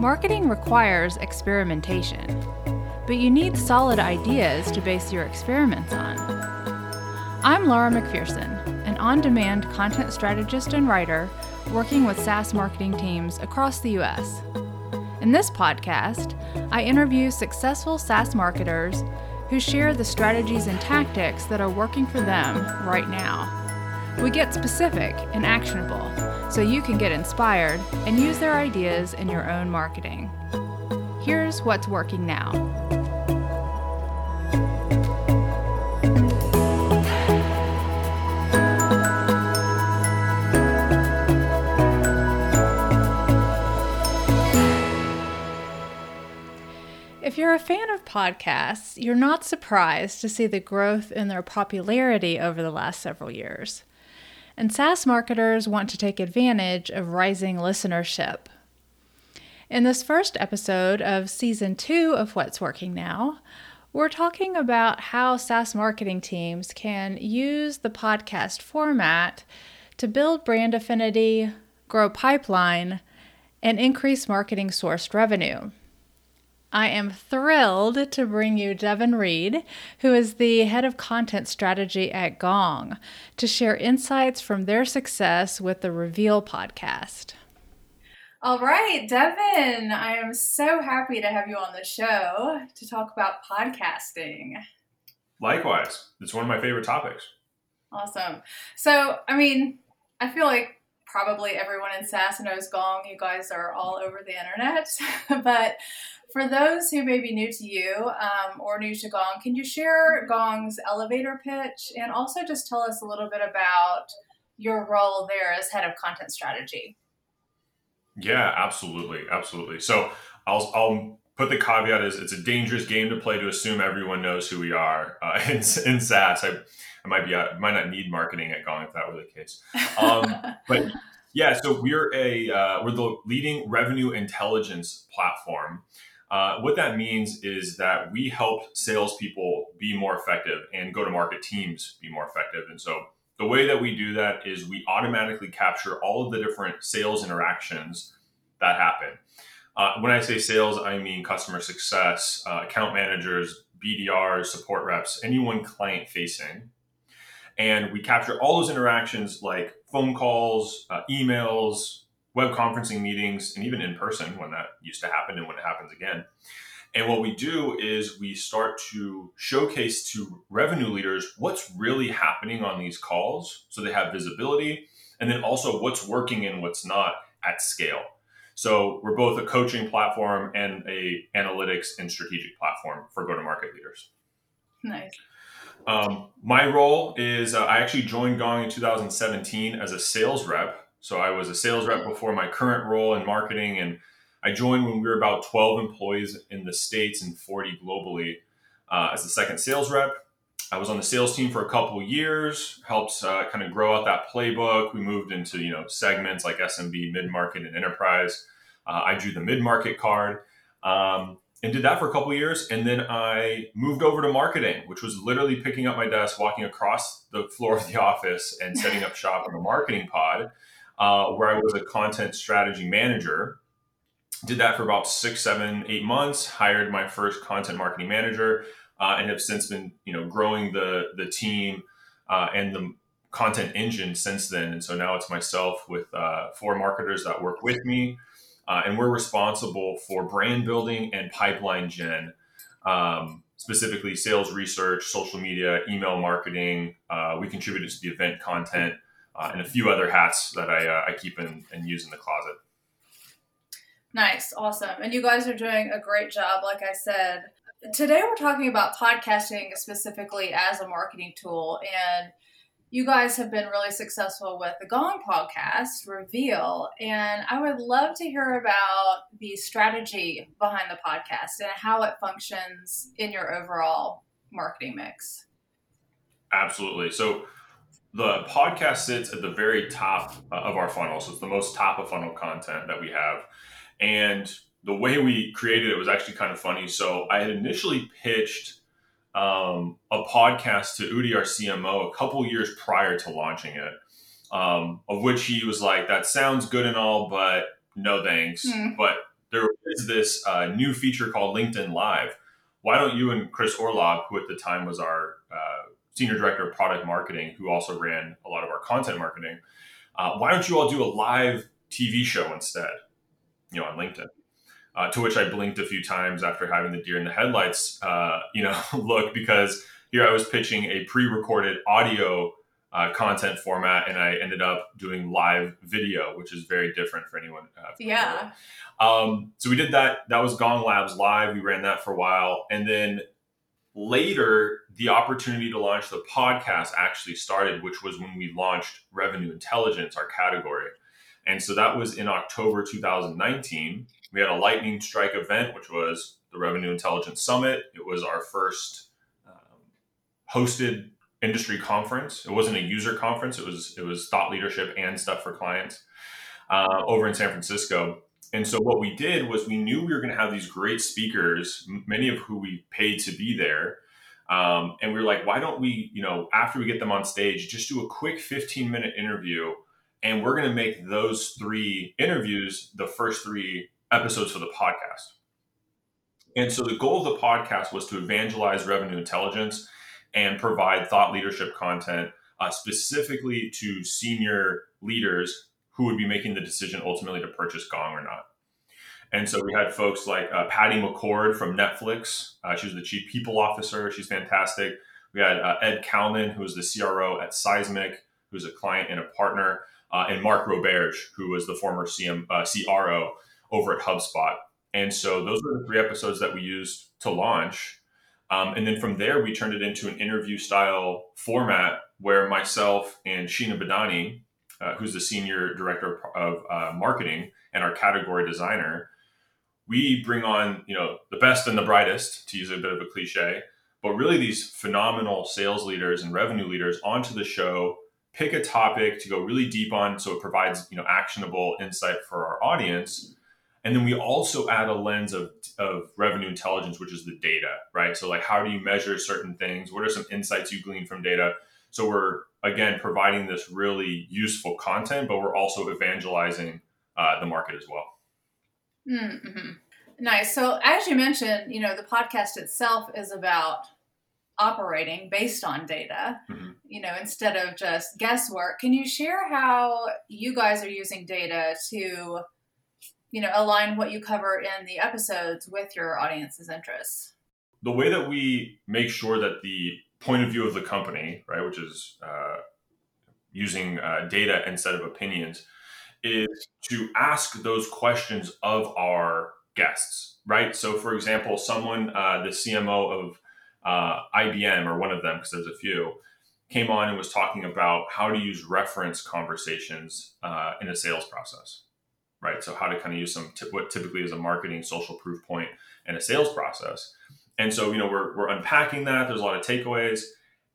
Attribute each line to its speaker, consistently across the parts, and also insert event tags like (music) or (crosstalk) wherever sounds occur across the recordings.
Speaker 1: Marketing requires experimentation, but you need solid ideas to base your experiments on. I'm Laura McPherson, an on demand content strategist and writer working with SaaS marketing teams across the US. In this podcast, I interview successful SaaS marketers who share the strategies and tactics that are working for them right now. We get specific and actionable so you can get inspired and use their ideas in your own marketing. Here's what's working now. If you're a fan of podcasts, you're not surprised to see the growth in their popularity over the last several years and SaaS marketers want to take advantage of rising listenership. In this first episode of season two of What's Working Now, we're talking about how SaaS marketing teams can use the podcast format to build brand affinity, grow pipeline, and increase marketing sourced revenue. I am thrilled to bring you Devin Reed, who is the head of content strategy at Gong, to share insights from their success with the Reveal podcast. All right, Devin, I am so happy to have you on the show to talk about podcasting.
Speaker 2: Likewise, it's one of my favorite topics.
Speaker 1: Awesome. So, I mean, I feel like probably everyone in SaaS knows Gong. You guys are all over the internet. (laughs) but for those who may be new to you um, or new to Gong, can you share Gong's elevator pitch and also just tell us a little bit about your role there as head of content strategy?
Speaker 2: Yeah, absolutely, absolutely. So I'll I'll put the caveat is it's a dangerous game to play to assume everyone knows who we are uh, (laughs) in, in SaaS. I, I might be I might not need marketing at Gong if that were the case. Um, but (laughs) yeah, so we're a uh, we're the leading revenue intelligence platform. Uh, what that means is that we help salespeople be more effective and go to market teams be more effective. And so the way that we do that is we automatically capture all of the different sales interactions that happen. Uh, when I say sales, I mean customer success, uh, account managers, BDRs, support reps, anyone client facing. And we capture all those interactions like phone calls, uh, emails, web conferencing meetings, and even in person when that used to happen and when it happens again. And what we do is we start to showcase to revenue leaders what's really happening on these calls so they have visibility, and then also what's working and what's not at scale. So we're both a coaching platform and a analytics and strategic platform for go-to-market leaders.
Speaker 1: Nice.
Speaker 2: Um, my role is uh, I actually joined Gong in 2017 as a sales rep so I was a sales rep before my current role in marketing, and I joined when we were about 12 employees in the States and 40 globally uh, as the second sales rep. I was on the sales team for a couple years, helped uh, kind of grow out that playbook. We moved into you know segments like SMB, mid market, and enterprise. Uh, I drew the mid market card. Um, and did that for a couple years and then i moved over to marketing which was literally picking up my desk walking across the floor of the office and setting up shop in a marketing pod uh, where I was a content strategy manager. Did that for about six, seven, eight months. Hired my first content marketing manager, uh, and have since been you know growing the the team uh, and the content engine since then. And so now it's myself with uh, four marketers that work with me, uh, and we're responsible for brand building and pipeline gen. Um, specifically sales research, social media, email marketing. Uh, we contributed to the event content uh, and a few other hats that I, uh, I keep and, and use in the closet.
Speaker 1: Nice, awesome. And you guys are doing a great job, like I said. Today we're talking about podcasting specifically as a marketing tool. And you guys have been really successful with the Gong podcast, Reveal. And I would love to hear about the strategy behind the podcast and how it functions in your overall marketing mix.
Speaker 2: Absolutely. So, the podcast sits at the very top uh, of our funnel. So it's the most top of funnel content that we have. And the way we created it was actually kind of funny. So I had initially pitched um, a podcast to Udi, our CMO, a couple years prior to launching it, um, of which he was like, that sounds good and all, but no thanks. Mm. But there is this uh, new feature called LinkedIn Live. Why don't you and Chris Orlob, who at the time was our uh, senior director of product marketing, who also ran a lot of our content marketing, uh, why don't you all do a live TV show instead, you know, on LinkedIn? Uh, to which I blinked a few times after having the deer in the headlights, uh, you know, (laughs) look because here I was pitching a pre-recorded audio uh, content format, and I ended up doing live video, which is very different for anyone. Uh,
Speaker 1: yeah.
Speaker 2: Um, so we did that. That was Gong Labs live. We ran that for a while, and then later the opportunity to launch the podcast actually started, which was when we launched Revenue Intelligence, our category. And so that was in October 2019. We had a lightning strike event, which was the Revenue Intelligence Summit. It was our first um, hosted industry conference. It wasn't a user conference. It was it was thought leadership and stuff for clients uh, over in San Francisco. And so what we did was we knew we were going to have these great speakers, many of who we paid to be there. Um, and we were like, why don't we, you know, after we get them on stage, just do a quick 15 minute interview, and we're going to make those three interviews the first three episodes for the podcast. And so the goal of the podcast was to evangelize revenue intelligence and provide thought leadership content uh, specifically to senior leaders who would be making the decision ultimately to purchase Gong or not. And so we had folks like uh, Patty McCord from Netflix. Uh, she was the chief people officer. She's fantastic. We had uh, Ed Kalman, who was the CRO at Seismic, who's a client and a partner, uh, and Mark Roberge, who was the former CM, uh, CRO over at HubSpot. And so those were the three episodes that we used to launch. Um, and then from there, we turned it into an interview style format where myself and Sheena Badani, uh, who's the senior director of uh, marketing and our category designer, we bring on you know the best and the brightest, to use a bit of a cliche, but really these phenomenal sales leaders and revenue leaders onto the show, pick a topic to go really deep on, so it provides you know actionable insight for our audience and then we also add a lens of, of revenue intelligence, which is the data, right? So, like, how do you measure certain things? What are some insights you glean from data? So, we're again providing this really useful content, but we're also evangelizing uh, the market as well.
Speaker 1: Mm-hmm. Nice. So, as you mentioned, you know, the podcast itself is about operating based on data, mm-hmm. you know, instead of just guesswork. Can you share how you guys are using data to you know align what you cover in the episodes with your audience's interests.
Speaker 2: The way that we make sure that the point of view of the company right which is uh, using uh, data instead of opinions is to ask those questions of our guests right? So for example someone uh, the cmo of uh, ibm or one of them because there's a few came on and was talking about how to use reference conversations uh, in a sales process right? So how to kind of use some t- what typically is a marketing social proof point and a sales process. And so you know we're we're unpacking that. There's a lot of takeaways,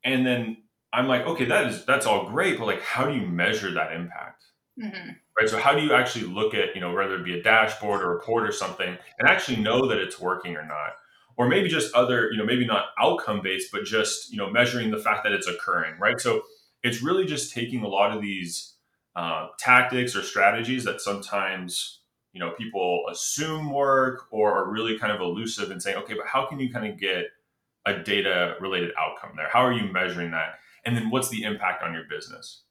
Speaker 2: and then I'm like, okay, that is that's all great, but like, how do you measure that impact? Mm-hmm. Right. So how do you actually look at you know whether it be a dashboard or a report or something, and actually know that it's working or not? Or maybe just other, you know, maybe not outcome based, but just, you know, measuring the fact that it's occurring, right? So it's really just taking a lot of these uh, tactics or strategies that sometimes you know people assume work or are really kind of elusive and saying okay but how can you kind of get a data related outcome there? How are you measuring that? And then what's the impact on your business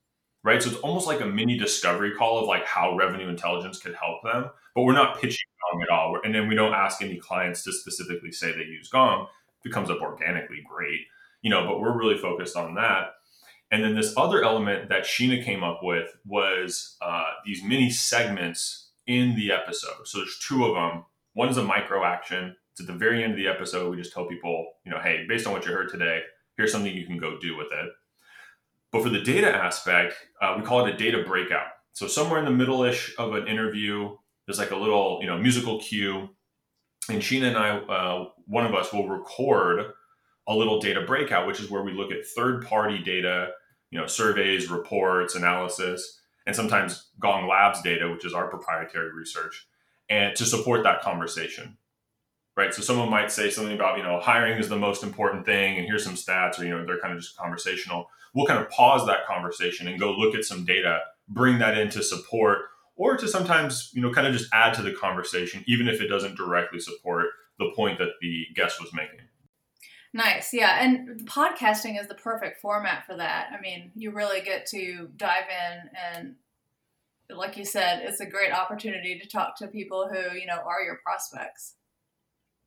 Speaker 2: right? So it's almost like a mini discovery call of like how revenue intelligence could help them but we're not pitching gong at all. And then we don't ask any clients to specifically say they use gong. If it comes up organically great you know but we're really focused on that and then this other element that Sheena came up with was uh, these mini segments in the episode. So there's two of them. One's a micro action. It's at the very end of the episode. We just tell people, you know, hey, based on what you heard today, here's something you can go do with it. But for the data aspect, uh, we call it a data breakout. So somewhere in the middle-ish of an interview, there's like a little, you know, musical cue, and Sheena and I, uh, one of us will record a little data breakout, which is where we look at third party data, you know, surveys, reports, analysis, and sometimes Gong Labs data, which is our proprietary research, and to support that conversation. Right. So someone might say something about, you know, hiring is the most important thing, and here's some stats, or, you know, they're kind of just conversational. We'll kind of pause that conversation and go look at some data, bring that in to support or to sometimes, you know, kind of just add to the conversation, even if it doesn't directly support the point that the guest was making.
Speaker 1: Nice. Yeah. And podcasting is the perfect format for that. I mean, you really get to dive in and like you said, it's a great opportunity to talk to people who, you know, are your prospects.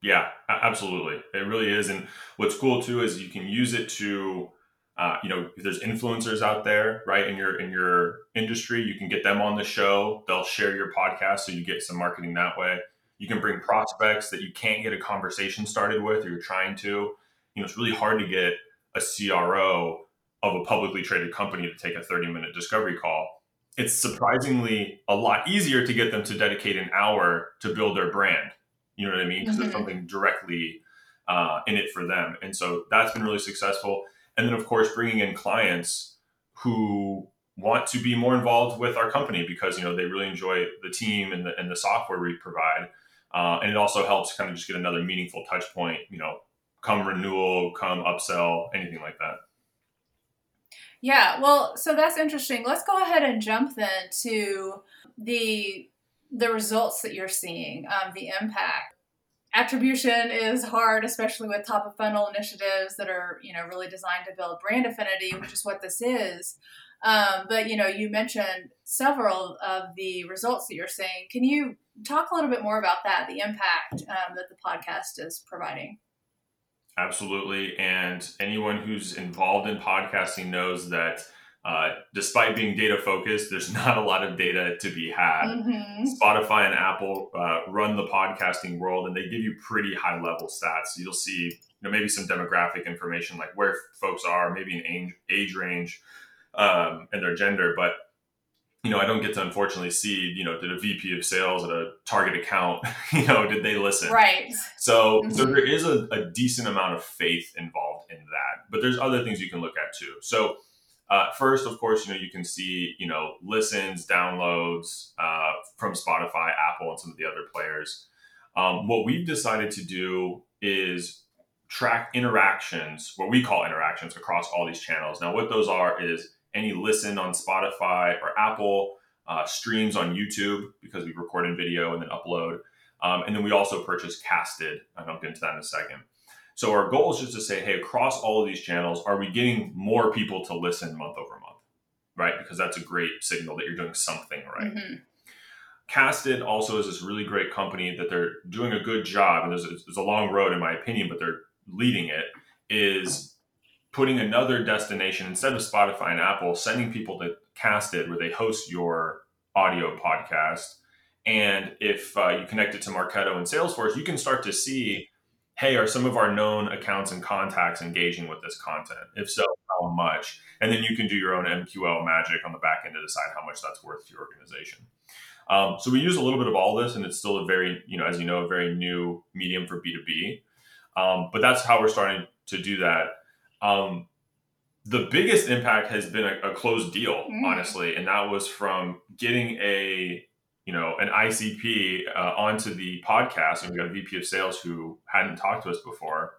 Speaker 2: Yeah, absolutely. It really is. And what's cool too is you can use it to uh, you know, if there's influencers out there, right, in your in your industry, you can get them on the show. They'll share your podcast, so you get some marketing that way. You can bring prospects that you can't get a conversation started with, or you're trying to. You know, it's really hard to get a CRO of a publicly traded company to take a 30 minute discovery call. It's surprisingly a lot easier to get them to dedicate an hour to build their brand. You know what I mean? Because mm-hmm. there's something directly uh, in it for them, and so that's been really successful and then of course bringing in clients who want to be more involved with our company because you know they really enjoy the team and the, and the software we provide uh, and it also helps kind of just get another meaningful touch point you know come renewal come upsell anything like that
Speaker 1: yeah well so that's interesting let's go ahead and jump then to the the results that you're seeing um, the impact attribution is hard, especially with top of funnel initiatives that are, you know, really designed to build brand affinity, which is what this is. Um, but you know, you mentioned several of the results that you're seeing. Can you talk a little bit more about that, the impact um, that the podcast is providing?
Speaker 2: Absolutely, and anyone who's involved in podcasting knows that uh, despite being data focused, there's (laughs) not a lot of data to be had. Mm-hmm. Spotify and Apple uh, run the podcasting world, and they give you pretty high level stats. You'll see, you know, maybe some demographic information like where folks are, maybe an age, age range, um, and their gender. But you know, I don't get to unfortunately see, you know, did a VP of sales at a target account, (laughs) you know, did they listen?
Speaker 1: Right.
Speaker 2: So, mm-hmm. so there is a, a decent amount of faith involved in that, but there's other things you can look at too. So uh, first, of course, you know you can see you know listens, downloads uh, from Spotify, Apple, and some of the other players. Um, what we've decided to do is track interactions, what we call interactions, across all these channels. Now, what those are is any listen on Spotify or Apple, uh, streams on YouTube because we record in video and then upload, um, and then we also purchase Casted, and I'll get into that in a second. So our goal is just to say, hey, across all of these channels, are we getting more people to listen month over month? Right? Because that's a great signal that you're doing something right. Mm-hmm. Casted also is this really great company that they're doing a good job, and there's a, there's a long road in my opinion, but they're leading it. Is putting another destination instead of Spotify and Apple, sending people to Casted where they host your audio podcast. And if uh, you connect it to Marketo and Salesforce, you can start to see hey, are some of our known accounts and contacts engaging with this content? If so, how much? And then you can do your own MQL magic on the back end to decide how much that's worth to your organization. Um, so we use a little bit of all this, and it's still a very, you know, as you know, a very new medium for B2B. Um, but that's how we're starting to do that. Um, the biggest impact has been a, a closed deal, mm. honestly, and that was from getting a you know an ICP uh, onto the podcast, and we got a VP of sales who hadn't talked to us before,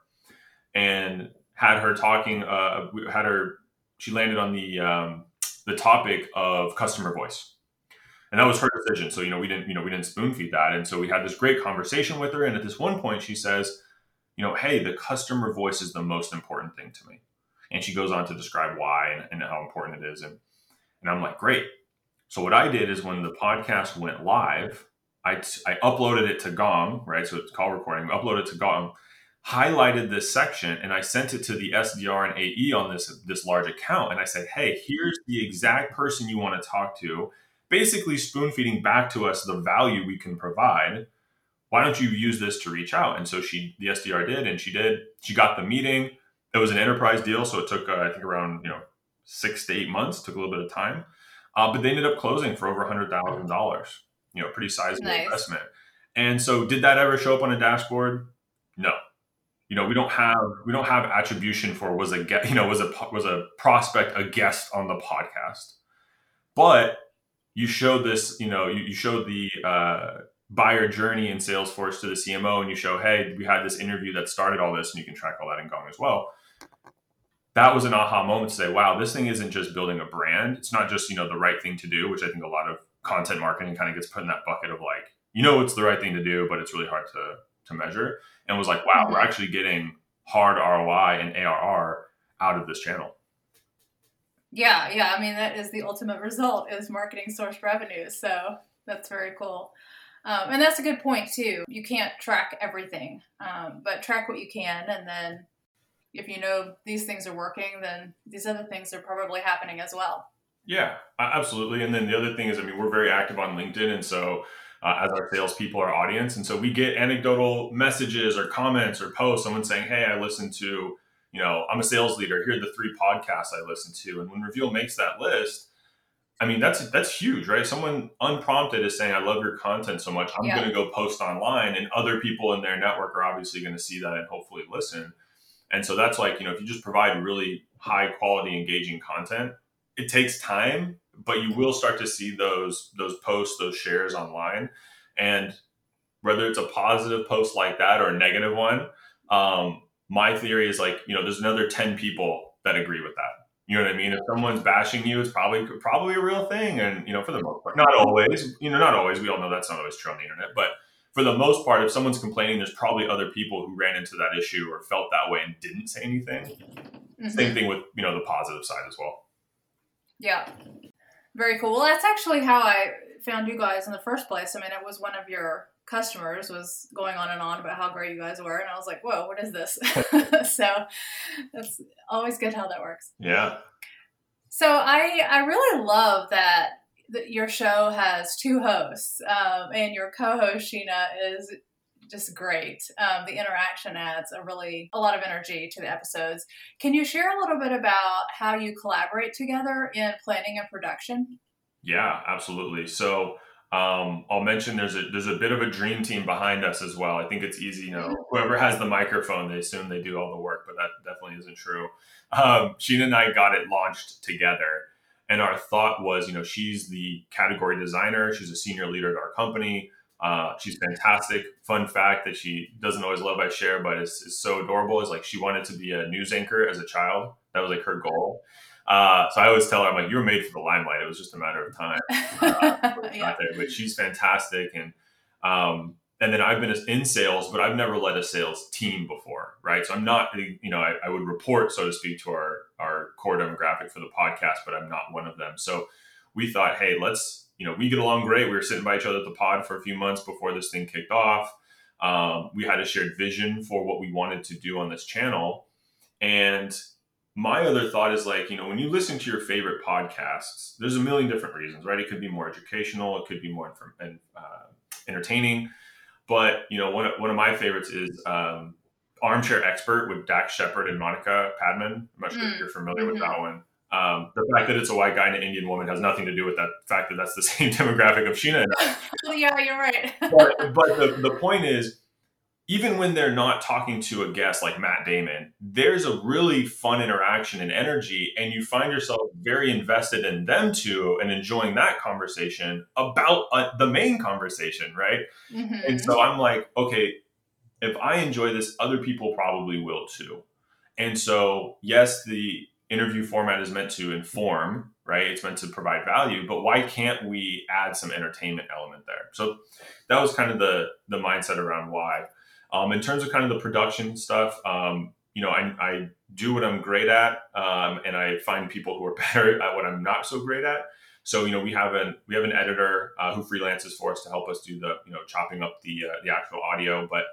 Speaker 2: and had her talking. Uh, had her. She landed on the um, the topic of customer voice, and that was her decision. So you know we didn't you know we didn't spoon feed that, and so we had this great conversation with her. And at this one point, she says, you know, hey, the customer voice is the most important thing to me, and she goes on to describe why and, and how important it is, and and I'm like, great so what I did is when the podcast went live, I, t- I uploaded it to Gong, right? So it's call recording, uploaded it to Gong, highlighted this section, and I sent it to the SDR and AE on this this large account. And I said, hey, here's the exact person you want to talk to, basically spoon feeding back to us the value we can provide. Why don't you use this to reach out? And so she, the SDR did, and she did. She got the meeting. It was an enterprise deal, so it took uh, I think around you know six to eight months. Took a little bit of time. Uh, but they ended up closing for over a hundred thousand dollars. You know, pretty sizable nice. investment. And so, did that ever show up on a dashboard? No. You know, we don't have we don't have attribution for was a get you know was a was a prospect a guest on the podcast, but you showed this you know you, you showed the uh, buyer journey in Salesforce to the CMO, and you show hey we had this interview that started all this, and you can track all that in Gong as well that was an aha moment to say, wow, this thing isn't just building a brand. It's not just, you know, the right thing to do, which I think a lot of content marketing kind of gets put in that bucket of like, you know, it's the right thing to do, but it's really hard to to measure. And was like, wow, we're mm-hmm. actually getting hard ROI and ARR out of this channel.
Speaker 1: Yeah, yeah. I mean, that is the ultimate result is marketing source revenue. So that's very cool. Um, and that's a good point too. You can't track everything, um, but track what you can, and then if you know these things are working, then these other things are probably happening as well.
Speaker 2: Yeah, absolutely. And then the other thing is, I mean, we're very active on LinkedIn, and so uh, as our salespeople, our audience, and so we get anecdotal messages or comments or posts. Someone saying, "Hey, I listened to." You know, I'm a sales leader. Here are the three podcasts I listened to. And when Reveal makes that list, I mean, that's that's huge, right? Someone unprompted is saying, "I love your content so much. I'm yeah. going to go post online," and other people in their network are obviously going to see that and hopefully listen. And so that's like, you know, if you just provide really high quality, engaging content, it takes time, but you will start to see those those posts, those shares online, and whether it's a positive post like that or a negative one, um, my theory is like, you know, there's another ten people that agree with that you know what I mean? If someone's bashing you, it's probably probably a real thing. And you know, for the most part, not always. You know, not always. We all know that's not always true on the internet. But for the most part, if someone's complaining, there's probably other people who ran into that issue or felt that way and didn't say anything. Mm-hmm. Same thing with you know the positive side as well.
Speaker 1: Yeah, very cool. Well, that's actually how I found you guys in the first place. I mean, it was one of your customers was going on and on about how great you guys were and i was like whoa what is this? (laughs) So that's always good how that works.
Speaker 2: Yeah.
Speaker 1: So i i really love that, that your show has two hosts um, and your co-host sheena is just great. Um, the interaction adds a really a lot of energy to the episodes. Can you share a little bit about how you collaborate together in planning and production?
Speaker 2: Yeah absolutely. So um, I'll mention there's a there's a bit of a dream team behind us as well. I think it's easy, you know, whoever has the microphone, they assume they do all the work, but that definitely isn't true. Um, Sheena and I got it launched together, and our thought was, you know, she's the category designer, she's a senior leader at our company. Uh, she's fantastic. Fun fact that she doesn't always love I share, but is, is so adorable is like she wanted to be a news anchor as a child. That was like her goal. Uh, so I always tell her, I'm like, you were made for the limelight. It was just a matter of time. (laughs) Uh, yeah. there. But she's fantastic. And, um, and then I've been in sales, but I've never led a sales team before, right? So I'm not, you know, I, I, would report, so to speak, to our our core demographic for the podcast, but I'm not one of them. So we thought, hey, let's, you know, we get along great. We were sitting by each other at the pod for a few months before this thing kicked off. Um, we had a shared vision for what we wanted to do on this channel, and my other thought is like, you know, when you listen to your favorite podcasts, there's a million different reasons, right? It could be more educational, it could be more inform- uh, entertaining. But, you know, one of, one of my favorites is um, Armchair Expert with Dax Shepard and Monica Padman. I'm not sure mm. if you're familiar mm-hmm. with that one. Um, the fact that it's a white guy and an Indian woman has nothing to do with that fact that that's the (laughs) same demographic of Sheena. (laughs)
Speaker 1: well, yeah, you're right. (laughs)
Speaker 2: but, but the, the point is, even when they're not talking to a guest like Matt Damon, there's a really fun interaction and energy, and you find yourself very invested in them too and enjoying that conversation about uh, the main conversation, right? Mm-hmm. And so I'm like, okay, if I enjoy this, other people probably will too. And so, yes, the interview format is meant to inform, right? It's meant to provide value, but why can't we add some entertainment element there? So that was kind of the the mindset around why. Um, in terms of kind of the production stuff, um, you know, I, I, do what I'm great at, um, and I find people who are (laughs) better at what I'm not so great at. So, you know, we have an we have an editor uh, who freelances for us to help us do the you know chopping up the uh, the actual audio. But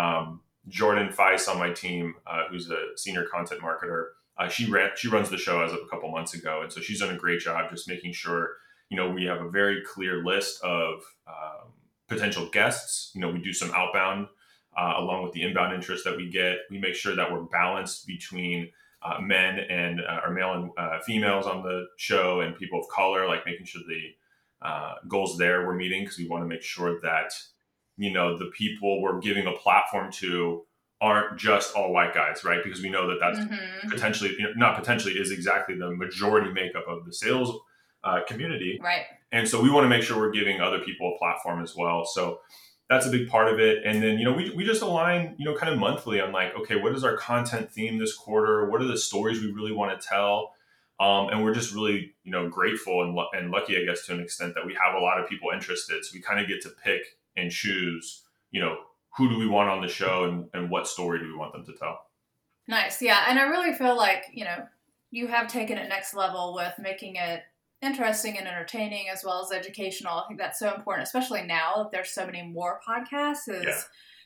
Speaker 2: um, Jordan Feist on my team, uh, who's a senior content marketer, uh, she ran she runs the show as of a couple months ago, and so she's done a great job just making sure you know we have a very clear list of um, potential guests. You know, we do some outbound uh, along with the inbound interest that we get. We make sure that we're balanced between uh, men and uh, or male and uh, females on the show and people of color, like making sure the uh, goals there we're meeting because we want to make sure that you know the people we're giving a platform to aren't just all white guys, right? Because we know that that's mm-hmm. potentially, you know, not potentially, is exactly the majority makeup of the sales uh, community.
Speaker 1: Right.
Speaker 2: And so we want to make sure we're giving other people a platform as well. So that's a big part of it. And then, you know, we, we just align, you know, kind of monthly on like, okay, what is our content theme this quarter? What are the stories we really want to tell? Um, and we're just really, you know, grateful and, and lucky, I guess, to an extent that we have a lot of people interested. So we kind of get to pick and choose, you know, who do we want on the show and, and what story do we want them to tell.
Speaker 1: Nice. Yeah. And I really feel like, you know, you have taken it next level with making it interesting and entertaining as well as educational. I think that's so important, especially now that there's so many more podcasts. Is yeah.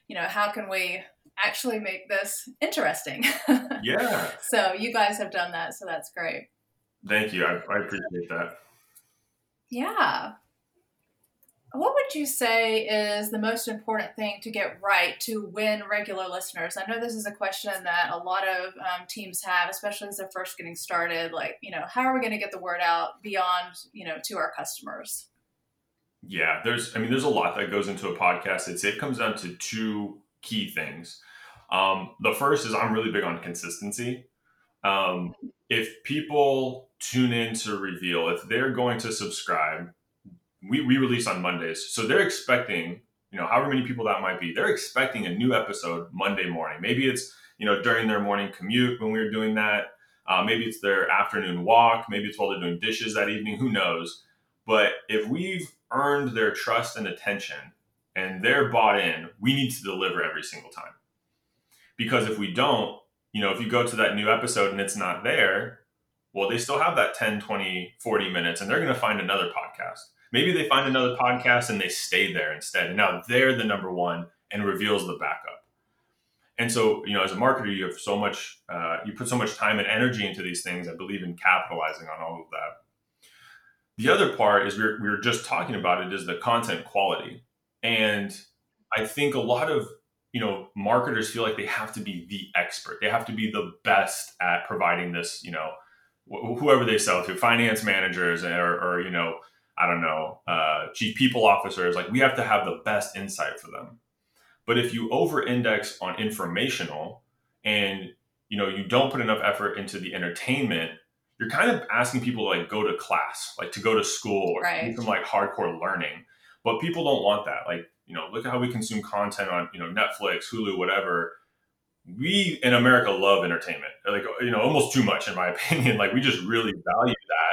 Speaker 1: you know, how can we actually make this interesting? (laughs)
Speaker 2: yeah.
Speaker 1: So you guys have done that, so that's great.
Speaker 2: Thank you. I, I appreciate that.
Speaker 1: Yeah. What would you say is the most important thing to get right to win regular listeners? I know this is a question that a lot of um, teams have, especially as they're first getting started. Like, you know, how are we going to get the word out beyond, you know, to our customers?
Speaker 2: Yeah, there's, I mean, there's a lot that goes into a podcast. It's, it comes down to two key things. Um, the first is I'm really big on consistency. Um, if people tune in to Reveal, if they're going to subscribe, we, we release on Mondays. So they're expecting, you know, however many people that might be, they're expecting a new episode Monday morning. Maybe it's, you know, during their morning commute when we are doing that. Uh, maybe it's their afternoon walk. Maybe it's while they're doing dishes that evening. Who knows? But if we've earned their trust and attention and they're bought in, we need to deliver every single time. Because if we don't, you know, if you go to that new episode and it's not there, well, they still have that 10, 20, 40 minutes and they're going to find another podcast. Maybe they find another podcast and they stay there instead. Now they're the number one and reveals the backup. And so, you know, as a marketer, you have so much, uh, you put so much time and energy into these things. I believe in capitalizing on all of that. The other part is we were, we were just talking about it is the content quality. And I think a lot of, you know, marketers feel like they have to be the expert. They have to be the best at providing this, you know, wh- whoever they sell to, finance managers or, or you know, I don't know, uh, chief people officers, like we have to have the best insight for them. But if you over index on informational and you know you don't put enough effort into the entertainment, you're kind of asking people to like go to class, like to go to school or right. some like hardcore learning. But people don't want that. Like, you know, look at how we consume content on, you know, Netflix, Hulu, whatever. We in America love entertainment. Like, you know, almost too much in my (laughs) opinion. Like we just really value that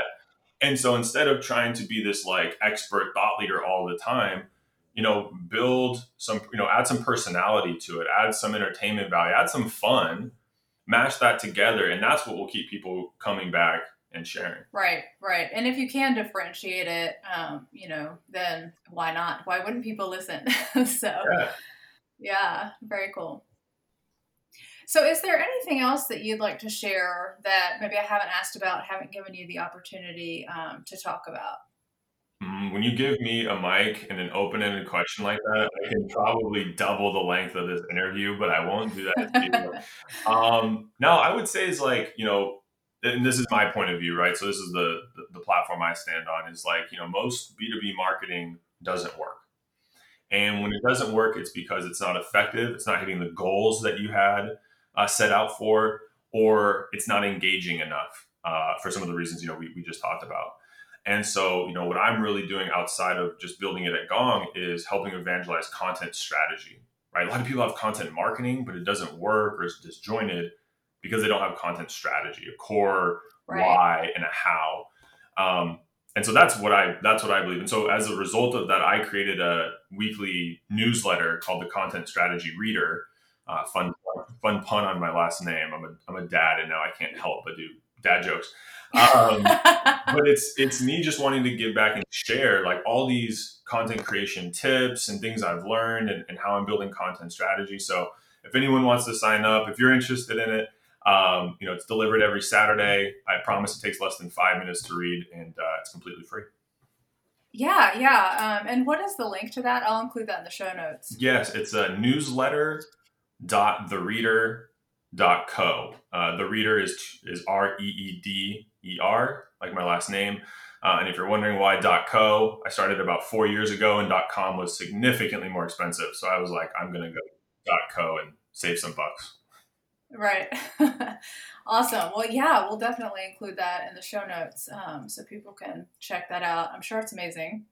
Speaker 2: and so instead of trying to be this like expert thought leader all the time, you know, build some, you know, add some personality to it, add some entertainment value, add some fun, mash that together. And that's what will keep people coming back and sharing.
Speaker 1: Right, right. And if you can differentiate it, um, you know, then why not? Why wouldn't people listen? (laughs) so, yeah. yeah, very cool. So, is there anything else that you'd like to share that maybe I haven't asked about, haven't given you the opportunity um, to talk about?
Speaker 2: Mm, when you give me a mic and an open ended question like that, I can probably double the length of this interview, but I won't do that. (laughs) um, no, I would say is like, you know, and this is my point of view, right? So this is the, the, the platform I stand on is like, you know, most B2B marketing doesn't work. And when it doesn't work, it's because it's not effective. It's not hitting the goals that you had uh, set out for, or it's not engaging enough uh, for some of the reasons you know we, we just talked about. And so, you know, what I'm really doing outside of just building it at Gong is helping evangelize content strategy. Right? A lot of people have content marketing, but it doesn't work or it's disjointed because they don't have content strategy, a core right. why and a how. Um, and so that's what I that's what I believe. And so as a result of that, I created a weekly newsletter called the Content Strategy Reeder. Uh, fun fun pun on my last name. I'm a I'm a dad, and now I can't help but do dad jokes. Um, (laughs) but it's it's me just wanting to give back and share like all these content creation tips and things I've learned and, and how I'm building content strategy. So if anyone wants to sign up, if you're interested in it, um, you know it's delivered every Saturday. I promise it takes less than five minutes to read, and uh, it's completely free.
Speaker 1: Yeah, yeah. Um, and what is the link to that? I'll include that in the show notes.
Speaker 2: Yes, it's a newsletter dot the reader dot co. Uh, the reader is is R E E D E R, like my last name. Uh, and if you're wondering why dot .co, I started about four years ago, and dot .com was significantly more expensive. So I was like, I'm going to go dot .co and save some bucks.
Speaker 1: Right. (laughs) awesome. Well, yeah, we'll definitely include that in the show notes um, so people can check that out. I'm sure it's amazing.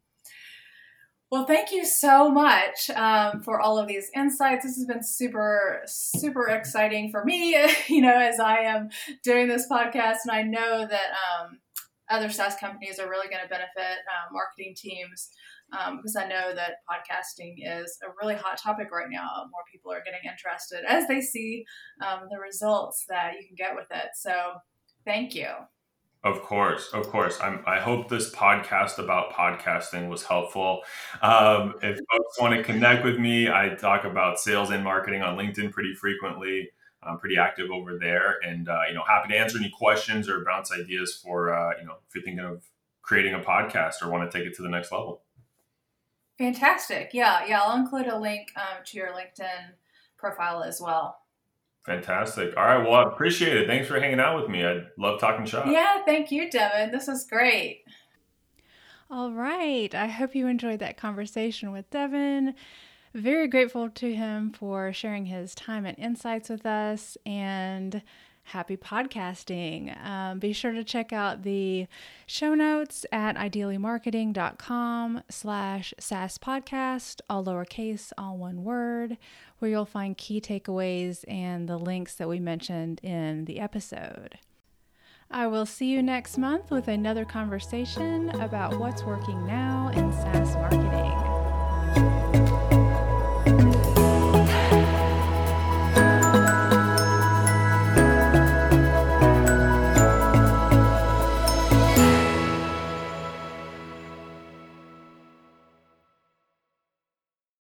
Speaker 1: Well, thank you so much um, for all of these insights. This has been super, super exciting for me, (laughs) you know, as I am doing this podcast. And I know that um, other SaaS companies are really going to benefit uh, marketing teams um, because I know that podcasting is a really hot topic right now. More people are getting interested as they see um, the results that you can get with it. So, thank you.
Speaker 2: Of course, of course. I'm, I hope this podcast about podcasting was helpful. Um, if folks want to connect with me, I talk about sales and marketing on LinkedIn pretty frequently. I'm pretty active over there, and uh, you know, happy to answer any questions or bounce ideas for uh, you know if you're thinking of creating a podcast or want to take it to the next level.
Speaker 1: Fantastic. Yeah, yeah. I'll include a link um, to your LinkedIn profile as well.
Speaker 2: Fantastic. All right. Well, I appreciate it. Thanks for hanging out with me. I love talking shop.
Speaker 1: Yeah. Thank you, Devin. This is great. All right. I hope you enjoyed that conversation with Devin. Very grateful to him for sharing his time and insights with us and happy podcasting. Um, be sure to check out the show notes at ideallymarketing.com slash SAS podcast, all lowercase, all one word, where you'll find key takeaways and the links that we mentioned in the episode. I will see you next month with another conversation about what's working now in SaaS marketing.